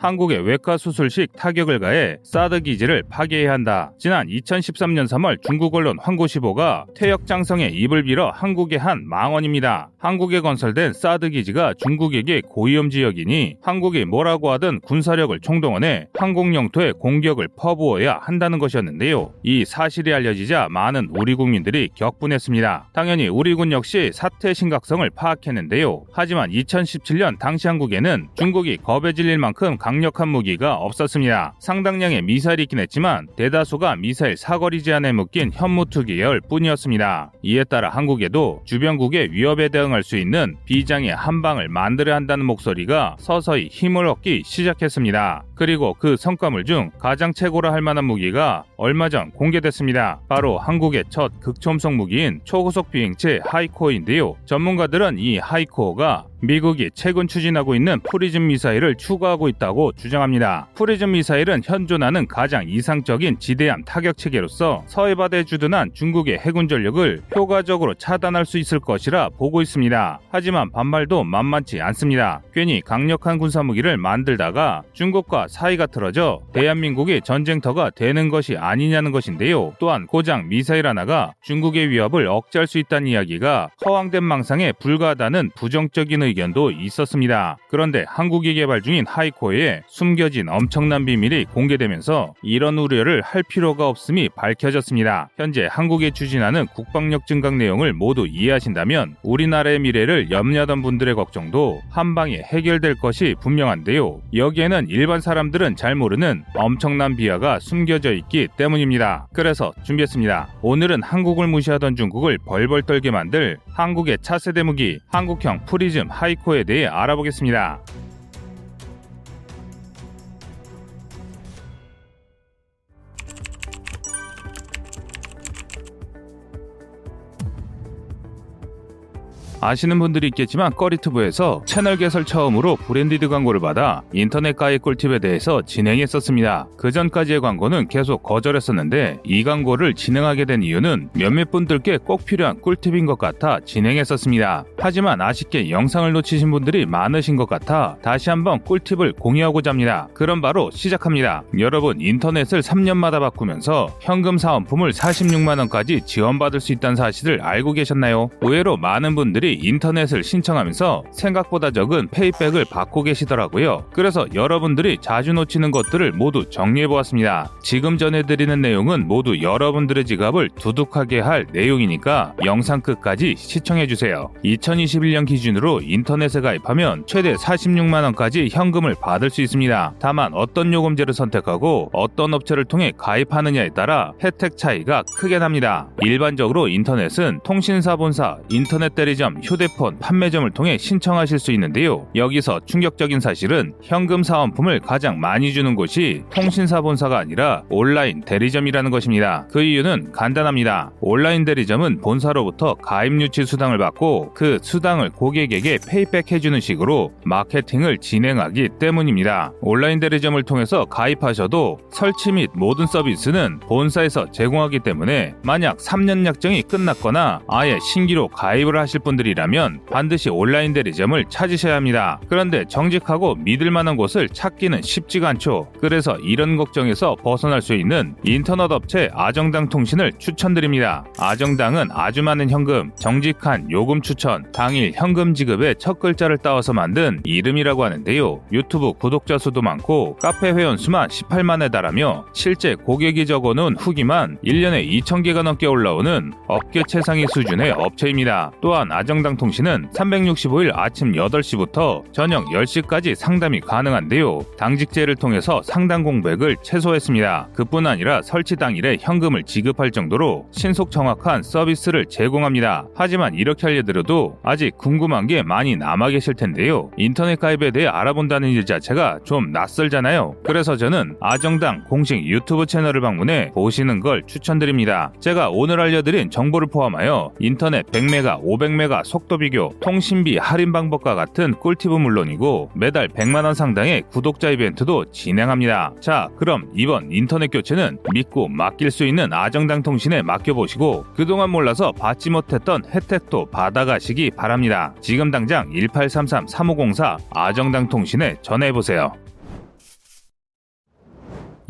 한국의 외과 수술 식 타격을 가해 사드 기지를 파괴해야 한다. 지난 2013년 3월 중국 언론 황고시보가 퇴역 장성의 입을 빌어 한국의 한 망언입니다. 한국에 건설된 사드 기지가 중국에게 고위험 지역이니 한국이 뭐라고 하든 군사력을 총동원해 한국 영토에 공격을 퍼부어야 한다는 것이었는데요. 이 사실이 알려지자 많은 우리 국민들이 격분했습니다. 당연히 우리 군 역시 사태 심각성을 파악했는데요. 하지만 2017년 당시 한국에는 중국이 겁에 질릴 만큼 강 력한 무기가 없었습니다. 상당량의 미사일이 있긴 했지만 대다수가 미사일 사거리 제한에 묶인 현무투 계열 뿐이었습니다. 이에 따라 한국에도 주변국의 위협에 대응할 수 있는 비장의 한 방을 만들어야 한다는 목소리가 서서히 힘을 얻기 시작했습니다. 그리고 그 성과물 중 가장 최고라 할 만한 무기가 얼마 전 공개됐습니다. 바로 한국의 첫 극초음속 무기인 초고속 비행체 하이코어인데요. 전문가들은 이 하이코어가 미국이 최근 추진하고 있는 프리즘 미사일을 추구하고 있다고 주장합니다. 프리즘 미사일은 현존하는 가장 이상적인 지대함 타격 체계로서 서해 바다에 주둔한 중국의 해군 전력을 효과적으로 차단할 수 있을 것이라 보고 있습니다. 하지만 반발도 만만치 않습니다. 괜히 강력한 군사 무기를 만들다가 중국과 사이가 틀어져 대한민국이 전쟁터가 되는 것이 아니냐는 것인데요. 또한 고작 미사일 하나가 중국의 위협을 억제할 수 있다는 이야기가 허황된 망상에 불과하다는 부정적인 의 견도 있었습니다. 그런데 한국이 개발 중인 하이코어에 숨겨진 엄청난 비밀이 공개되면서 이런 우려를 할 필요가 없음이 밝혀졌습니다. 현재 한국이 추진하는 국방력 증강 내용을 모두 이해하신다면 우리나라의 미래를 염려하던 분들의 걱정도 한 방에 해결될 것이 분명한데요. 여기에는 일반 사람들은 잘 모르는 엄청난 비화가 숨겨져 있기 때문입니다. 그래서 준비했습니다. 오늘은 한국을 무시하던 중국을 벌벌 떨게 만들 한국의 차세대 무기 한국형 프리즘 하이코어에 대해 알아보겠습니다. 아시는 분들이 있겠지만 꺼리투브에서 채널 개설 처음으로 branded 광고를 받아 인터넷 가입 꿀팁에 대해서 진행했었습니다. 그 전까지의 광고는 계속 거절했었는데 이 광고를 진행하게 된 이유는 몇몇 분들께 꼭 필요한 꿀팁인 것 같아 진행했었습니다. 하지만 아쉽게 영상을 놓치신 분들이 많으신 것 같아 다시 한번 꿀팁을 공유하고자 합니다. 그럼 바로 시작합니다. 여러분 인터넷을 3년마다 바꾸면서 현금 사은품을 46만원까지 지원받을 수 있다는 사실을 알고 계셨나요? 의외로 많은 분들이 인터넷을 신청하면서 생각보다 적은 payback을 받고 계시더라고요. 그래서 여러분들이 자주 놓치는 것들을 모두 정리해 보았습니다. 지금 전해드리는 내용은 모두 여러분들의 지갑을 두둑하게 할 내용이니까 영상 끝까지 시청해 주세요. 2021년 기준으로 인터넷에 가입하면 최대 46만원까지 현금을 받을 수 있습니다. 다만 어떤 요금제를 선택하고 어떤 업체를 통해 가입하느냐에 따라 혜택 차이가 크게 납니다. 일반적으로 인터넷은 통신사 본사, 인터넷 대리점, 휴대폰, 판매점을 통해 신청하실 수 있는데요. 여기서 충격적인 사실은 현금 사은품을 가장 많이 주는 곳이 통신사 본사가 아니라 온라인 대리점이라는 것입니다. 그 이유는 간단합니다. 온라인 대리점은 본사로부터 가입 유치 수당을 받고 그 수당을 고객에게 페이백 해주는 식으로 마케팅을 진행하기 때문입니다. 온라인 대리점을 통해서 가입하셔도 설치 및 모든 서비스는 본사에서 제공하기 때문에 만약 3년 약정이 끝났거나 아예 신기로 가입을 하실 분들이 분들이라면 반드시 온라인 대리점을 찾으셔야 합니다. 그런데 정직하고 믿을 만한 곳을 찾기는 쉽지가 않죠. 그래서 이런 걱정에서 벗어날 수 있는 인터넷 업체 아정당 통신을 추천드립니다. 아정당은 아주 많은 현금, 정직한 요금 추천, 당일 현금 지급의 첫 글자를 따와서 만든 이름이라고 하는데요. 유튜브 구독자 수도 많고 카페 회원 수만 18만에 달하며 실제 고객이 적어놓은 후기만 1년에 2,000개가 넘게 올라오는 업계 최상위 수준의 업체입니다. 또한 아정 정당 통신은 365일 아침 8시부터 저녁 10시까지 상담이 가능한데요. 당직제를 통해서 상담 공백을 최소했습니다. 그뿐 아니라 설치 당일에 현금을 지급할 정도로 신속 정확한 서비스를 제공합니다. 하지만 이렇게 알려드려도 아직 궁금한 게 많이 남아 계실 텐데요. 인터넷 가입에 대해 알아본다는 일 자체가 좀 낯설잖아요. 그래서 저는 아정당 공식 유튜브 채널을 방문해 보시는 걸 추천드립니다. 제가 오늘 알려드린 정보를 포함하여 인터넷 100메가, 500메가 속도 비교, 통신비 할인 방법과 같은 꿀팁은 물론이고 매달 100만 원 상당의 구독자 이벤트도 진행합니다. 자, 그럼 이번 인터넷 교체는 믿고 맡길 수 있는 아정당 통신에 맡겨 보시고 그동안 몰라서 받지 못했던 혜택도 받아가시기 바랍니다. 지금 당장 1833-3504 아정당 통신에 전화해 보세요.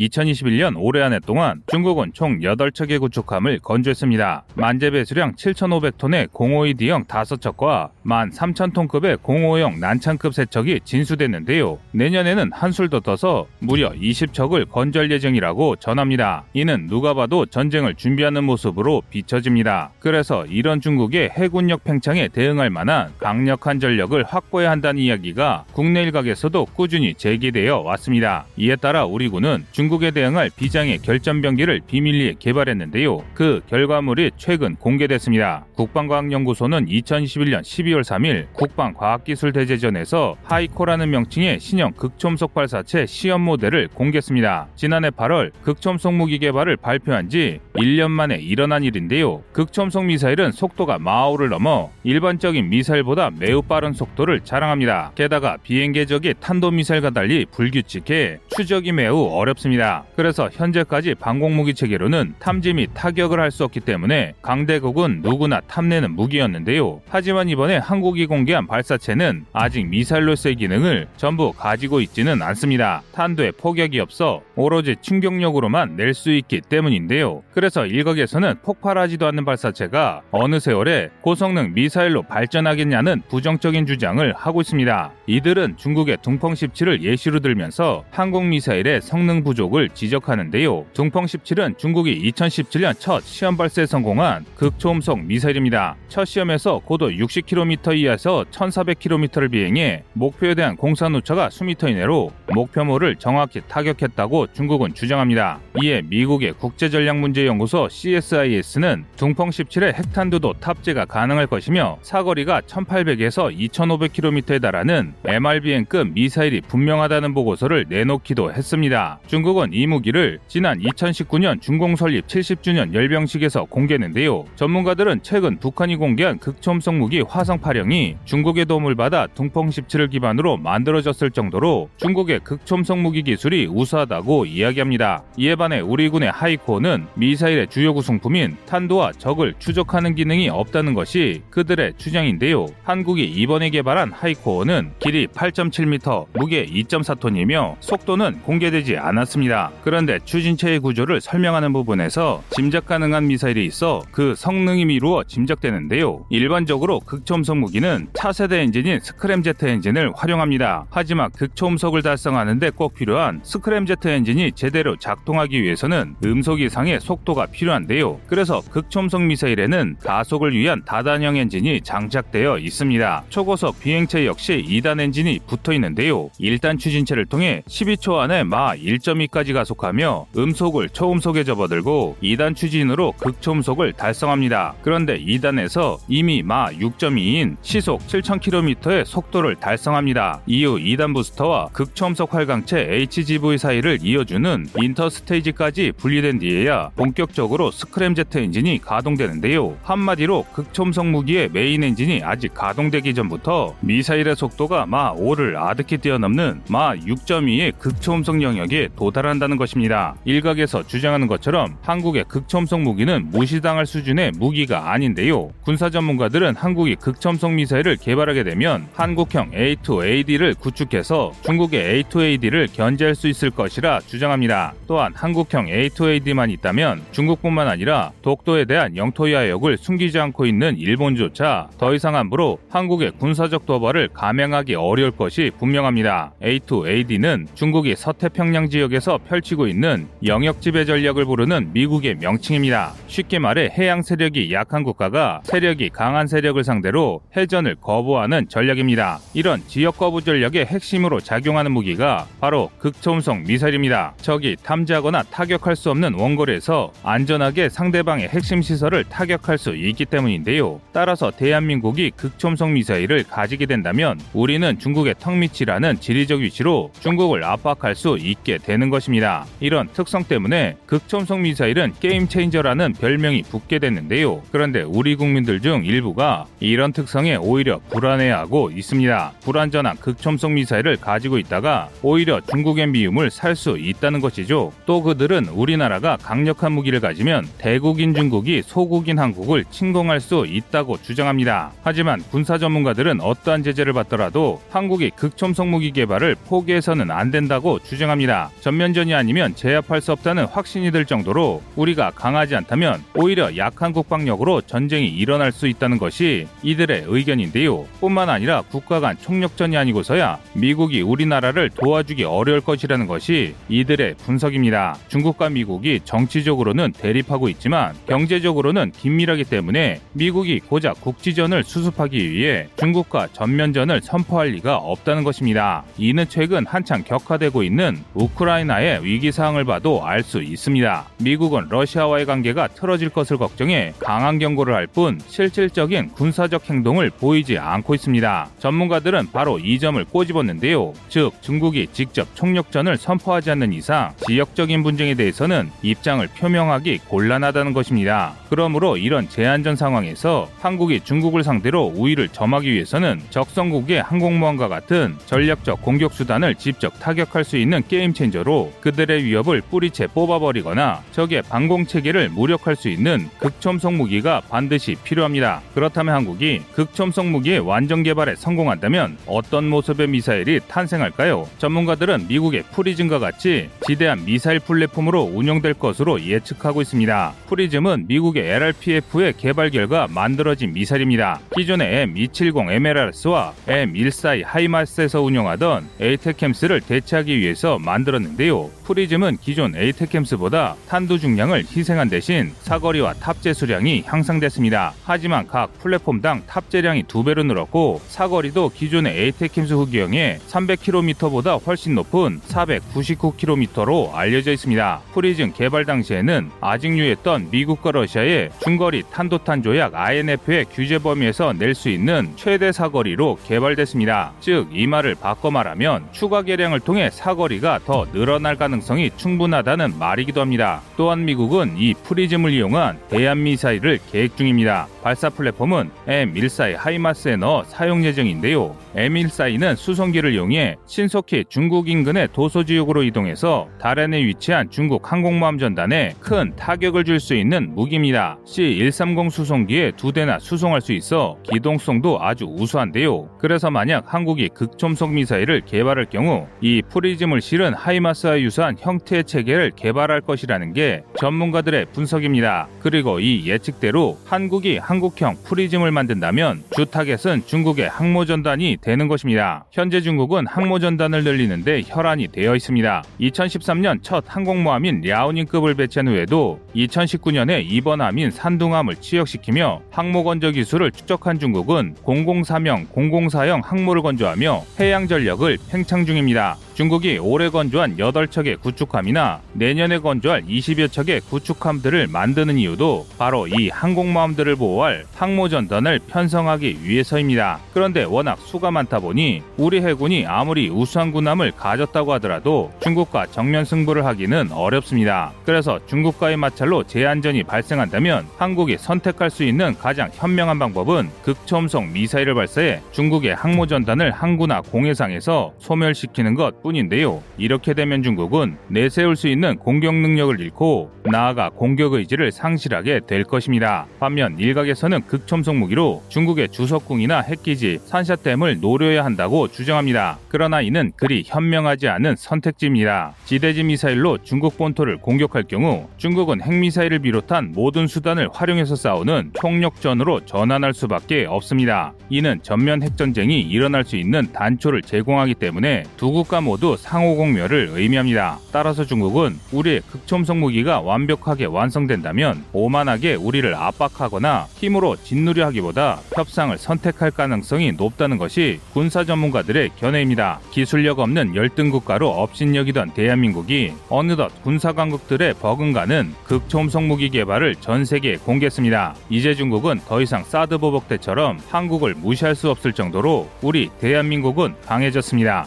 2021년 올해 한 해 동안 중국은 총 8척의 구축함을 건조했습니다. 만재 배 수량 7,500톤의 052D형 5척과 13,000톤급의 055형 난창급 3척이 진수됐는데요. 내년에는 한술 더 떠서 무려 20척을 건조할 예정이라고 전합니다. 이는 누가 봐도 전쟁을 준비하는 모습으로 비춰집니다. 그래서 이런 중국의 해군력 팽창에 대응할 만한 강력한 전력을 확보해야 한다는 이야기가 국내 일각에서도 꾸준히 제기되어 왔습니다. 이에 따라 우리 군은 중국 에 대응할 비장의 결전병기를 비밀리에 개발했는데요. 그 결과물이 최근 공개됐습니다. 국방과학연구소는 2021년 12월 3일 국방과학기술대제전에서 하이코어라는 명칭의 신형 극초음속 발사체 시험 모델을 공개했습니다. 지난해 8월 극초음속 무기 개발을 발표한 지 1년 만에 일어난 일인데요. 극초음속 미사일은 속도가 마하를 넘어 일반적인 미사일보다 매우 빠른 속도를 자랑합니다. 게다가 비행 궤적이 탄도미사일과 달리 불규칙해 추적이 매우 어렵습니다. 그래서 현재까지 방공무기 체계로는 탐지 및 타격을 할 수 없기 때문에 강대국은 누구나 탐내는 무기였는데요. 하지만 이번에 한국이 공개한 발사체는 아직 미사일로서의 기능을 전부 가지고 있지는 않습니다. 탄도에 폭격이 없어 오로지 충격력으로만 낼 수 있기 때문인데요. 그래서 일각에서는 폭발하지도 않는 발사체가 어느 세월에 고성능 미사일로 발전하겠냐는 부정적인 주장을 하고 있습니다. 이들은 중국의 둥펑 17을 예시로 들면서 한국 미사일의 성능 부족 을 지적하는데요. 둥펑 17은 중국이 2017년 첫 시험 발사에 성공한 극초음속 미사일입니다. 첫 시험에서 고도 60km 이하에서 1400km를 비행해 목표에 대한 공산 오차가 수미터 이내로 목표물을 정확히 타격했다고 중국은 주장합니다. 이에 미국의 국제전략문제연구소 CSIS는 둥펑 17의 핵탄두도 탑재가 가능할 것이며 사거리가 1800에서 2500km에 달하는 MRBM급 미사일이 분명하다는 보고서를 내놓기도 했습니다. 중국 은 이 무기를 지난 2019년 중공 설립 70주년 열병식에서 공개했는데요. 전문가들은 최근 북한이 공개한 극초음속 무기 화성 8형이 중국의 도움을 받아 둥펑 17을 기반으로 만들어졌을 정도로 중국의 극초음속 무기 기술이 우수하다고 이야기합니다. 이에 반해 우리 군의 하이코어는 미사일의 주요 구성품인 탄도와 적을 추적하는 기능이 없다는 것이 그들의 주장인데요. 한국이 이번에 개발한 하이코어는 길이 8.7m, 무게 2.4톤이며 속도는 공개되지 않았습니다. 그런데 추진체의 구조를 설명하는 부분에서 짐작 가능한 미사일이 있어 그 성능이 미루어 짐작되는데요. 일반적으로 극초음속 무기는 차세대 엔진인 스크램제트 엔진을 활용합니다. 하지만 극초음속을 달성하는데 꼭 필요한 스크램제트 엔진이 제대로 작동하기 위해서는 음속 이상의 속도가 필요한데요. 그래서 극초음속 미사일에는 가속을 위한 다단형 엔진이 장착되어 있습니다. 초고속 비행체 역시 2단 엔진이 붙어 있는데요. 1단 추진체를 통해 12초 안에 마하 1.2 까지 가속하며 음속을 초음속에 접어들고 2단 추진으로 극초음속을 달성합니다. 그런데 2단에서 이미 마하 6.2인 시속 7,000km의 속도를 달성합니다. 이후 2단 부스터와 극초음속 활강체 HGV 사이를 이어주는 interstage까지 분리된 뒤에야 본격적으로 스크램제트 엔진이 가동되는데요. 한마디로 극초음속 무기의 메인 엔진이 아직 가동되기 전부터 미사일의 속도가 마하 5를 아득히 뛰어넘는 마하 6.2의 극초음속 영역에 도달 한다는 것입니다. 일각에서 주장하는 것처럼 한국의 극초음속 무기는 무시당할 수준의 무기가 아닌데요. 군사 전문가들은 한국이 극초음속 미사일을 개발하게 되면 한국형 A2AD를 구축해서 중국의 A2AD를 견제할 수 있을 것이라 주장합니다. 또한 한국형 A2AD만 있다면 중국뿐만 아니라 독도에 대한 영토 야역을 숨기지 않고 있는 일본조차 더 이상 함부로 한국의 군사적 도발을 감행하기 어려울 것이 분명합니다. A2AD는 중국이 서태평양 지역에서 펼치고 있는 영역 지배 전략을 부르는 미국의 명칭입니다. 쉽게 말해 해양 세력이 약한 국가가 세력이 강한 세력을 상대로 해전을 거부하는 전략입니다. 이런 지역 거부 전략의 핵심으로 작용하는 무기가 바로 극초음속 미사일입니다. 적이 탐지하거나 타격할 수 없는 원거리에서 안전하게 상대방의 핵심 시설을 타격할 수 있기 때문인데요. 따라서 대한민국이 극초음속 미사일을 가지게 된다면 우리는 중국의 턱밑이라는 지리적 위치로 중국을 압박할 수 있게 되는 것입니다. 이런 특성 때문에 극초음속 미사일은 게임 체인저라는 별명이 붙게 됐는데요. 그런데 우리 국민들 중 일부가 이런 특성에 오히려 불안해하고 있습니다. 불안전한 극초음속 미사일을 가지고 있다가 오히려 중국의 미움을 살 수 있다는 것이죠. 또 그들은 우리나라가 강력한 무기를 가지면 대국인 중국이 소국인 한국을 침공할 수 있다고 주장합니다. 하지만 군사 전문가들은 어떠한 제재를 받더라도 한국이 극초음속 무기 개발을 포기해서는 안 된다고 주장합니다. 전면 전면전이 아니면 제압할 수 없다는 확신이 들 정도로 우리가 강하지 않다면 오히려 약한 국방력으로 전쟁이 일어날 수 있다는 것이 이들의 의견인데요. 뿐만 아니라 국가 간 총력전이 아니고서야 미국이 우리나라를 도와주기 어려울 것이라는 것이 이들의 분석입니다. 중국과 미국이 정치적으로는 대립하고 있지만 경제적으로는 긴밀하기 때문에 미국이 고작 국지전을 수습하기 위해 중국과 전면전을 선포할 리가 없다는 것입니다. 이는 최근 한창 격화되고 있는 우크라이나 의 위기 상황을 봐도 알 수 있습니다. 미국은 러시아와의 관계가 틀어질 것을 걱정해 강한 경고를 할 뿐 실질적인 군사적 행동을 보이지 않고 있습니다. 전문가들은 바로 이 점을 꼬집었는데요. 즉 중국이 직접 총력전을 선포하지 않는 이상 지역적인 분쟁에 대해서는 입장을 표명하기 곤란하다는 것입니다. 그러므로 이런 제한전 상황에서 한국이 중국을 상대로 우위를 점하기 위해서는 적성국의 항공모함과 같은 전략적 공격 수단을 직접 타격할 수 있는 game changer로 그들의 위협을 뿌리채 뽑아버리거나 적의 방공 체계를 무력화할 수 있는 극초음속 무기가 반드시 필요합니다. 그렇다면 한국이 극초음속 무기의 완전 개발에 성공한다면 어떤 모습의 미사일이 탄생할까요? 전문가들은 미국의 PrSM과 같이 지대함 미사일 플랫폼으로 운영될 것으로 예측하고 있습니다. PrSM은 미국의 LRPF의 개발 결과 만들어진 미사일입니다. 기존의 M270 MLRS와 M142 HIMARS에서 운영하던 ATACMS를 대체하기 위해서 만들었는데요. PrSM은 기존 ATACMS보다 탄두 중량을 희생한 대신 사거리와 탑재 수량이 향상됐습니다. 하지만 각 플랫폼당 탑재량이 두 배로 늘었고 사거리도 기존의 ATACMS 후기형의 300km보다 훨씬 높은 499km로 알려져 있습니다. PrSM 개발 당시에는 아직 유효했던 미국과 러시아의 중거리 탄도탄 조약 INF의 규제 범위에서 낼 수 있는 최대 사거리로 개발됐습니다. 즉 이 말을 바꿔 말하면 추가 개량을 통해 사거리가 더 늘어 날 가능성이 충분하다는 말이기도 합니다. 또한 미국은 이 PrSM을 이용한 대함 미사일을 계획 중입니다. 발사 플랫폼은 M142 HIMARS에 넣어 사용 예정인데요. M142는 수송기를 이용해 신속히 중국 인근의 도서 지역으로 이동해서 연안에 위치한 중국 항공모함 전단에 큰 타격을 줄 수 있는 무기입니다. C-130 수송기에 두 대나 수송할 수 있어 기동성도 아주 우수한데요. 그래서 만약 한국이 극초음속 미사일을 개발할 경우 이 PrSM을 실은 HIMARS와 유사한 형태의 체계를 개발할 것이라는 게 전문가들의 분석입니다. 그리고 이 예측대로 한국이 한국형 PrSM을 만든다면 주 타겟은 중국의 항모전단이 되는 것입니다. 현재 중국은 항모전단을 늘리는데 혈안이 되어 있습니다. 2013년 첫 항공모함인 랴오닝급을 배치한 후에도 2019년에 이번 함인 산둥함을 취역시키며 항모 건조 기술을 축적한 중국은 004형, 004형 항모를 건조하며 해양 전력을 팽창 중입니다. 중국이 올해 건조한 8척의 구축함이나 내년에 건조할 20여 척의 구축함들을 만드는 이유도 바로 이 항공모함들을 보호할 항모전단을 편성하기 위해서입니다. 그런데 워낙 수가 많다 보니 우리 해군이 아무리 우수한 군함을 가졌다고 하더라도 중국과 정면 승부를 하기는 어렵습니다. 그래서 중국과의 마찰로 제한전이 발생한다면 한국이 선택할 수 있는 가장 현명한 방법은 극초음속 미사일을 발사해 중국의 항모전단을 항구나 공해상에서 소멸시키는 것 뿐인데요. 이렇게 되면 중국은 내세울 수 있는 공격 능력을 잃고 나아가 공격 의지를 상실하게 될 것입니다. 반면 일각에서는 극첨속 무기로 중국의 주석궁이나 핵기지, 산샤댐을 노려야 한다고 주장합니다. 그러나 이는 그리 현명하지 않은 선택지입니다. 지대지 미사일로 중국 본토를 공격할 경우 중국은 핵미사일을 비롯한 모든 수단을 활용해서 싸우는 총력전으로 전환할 수밖에 없습니다. 이는 전면 핵전쟁이 일어날 수 있는 단초를 제공하기 때문에 두 국가 모두 상호공멸을 의미합니다. 따라서 중국은 우리의 극초음속 무기가 완벽하게 완성된다면 오만하게 우리를 압박하거나 힘으로 짓누려 하기보다 협상을 선택할 가능성이 높다는 것이 군사 전문가들의 견해입니다. 기술력 없는 열등 국가로 업신여기던 대한민국이 어느덧 군사 강국들의 버금가는 극초음속 무기 개발을 전 세계에 공개했습니다. 이제 중국은 더 이상 사드 보복 때처럼 한국을 무시할 수 없을 정도로 우리 대한민국은 강해졌습니다.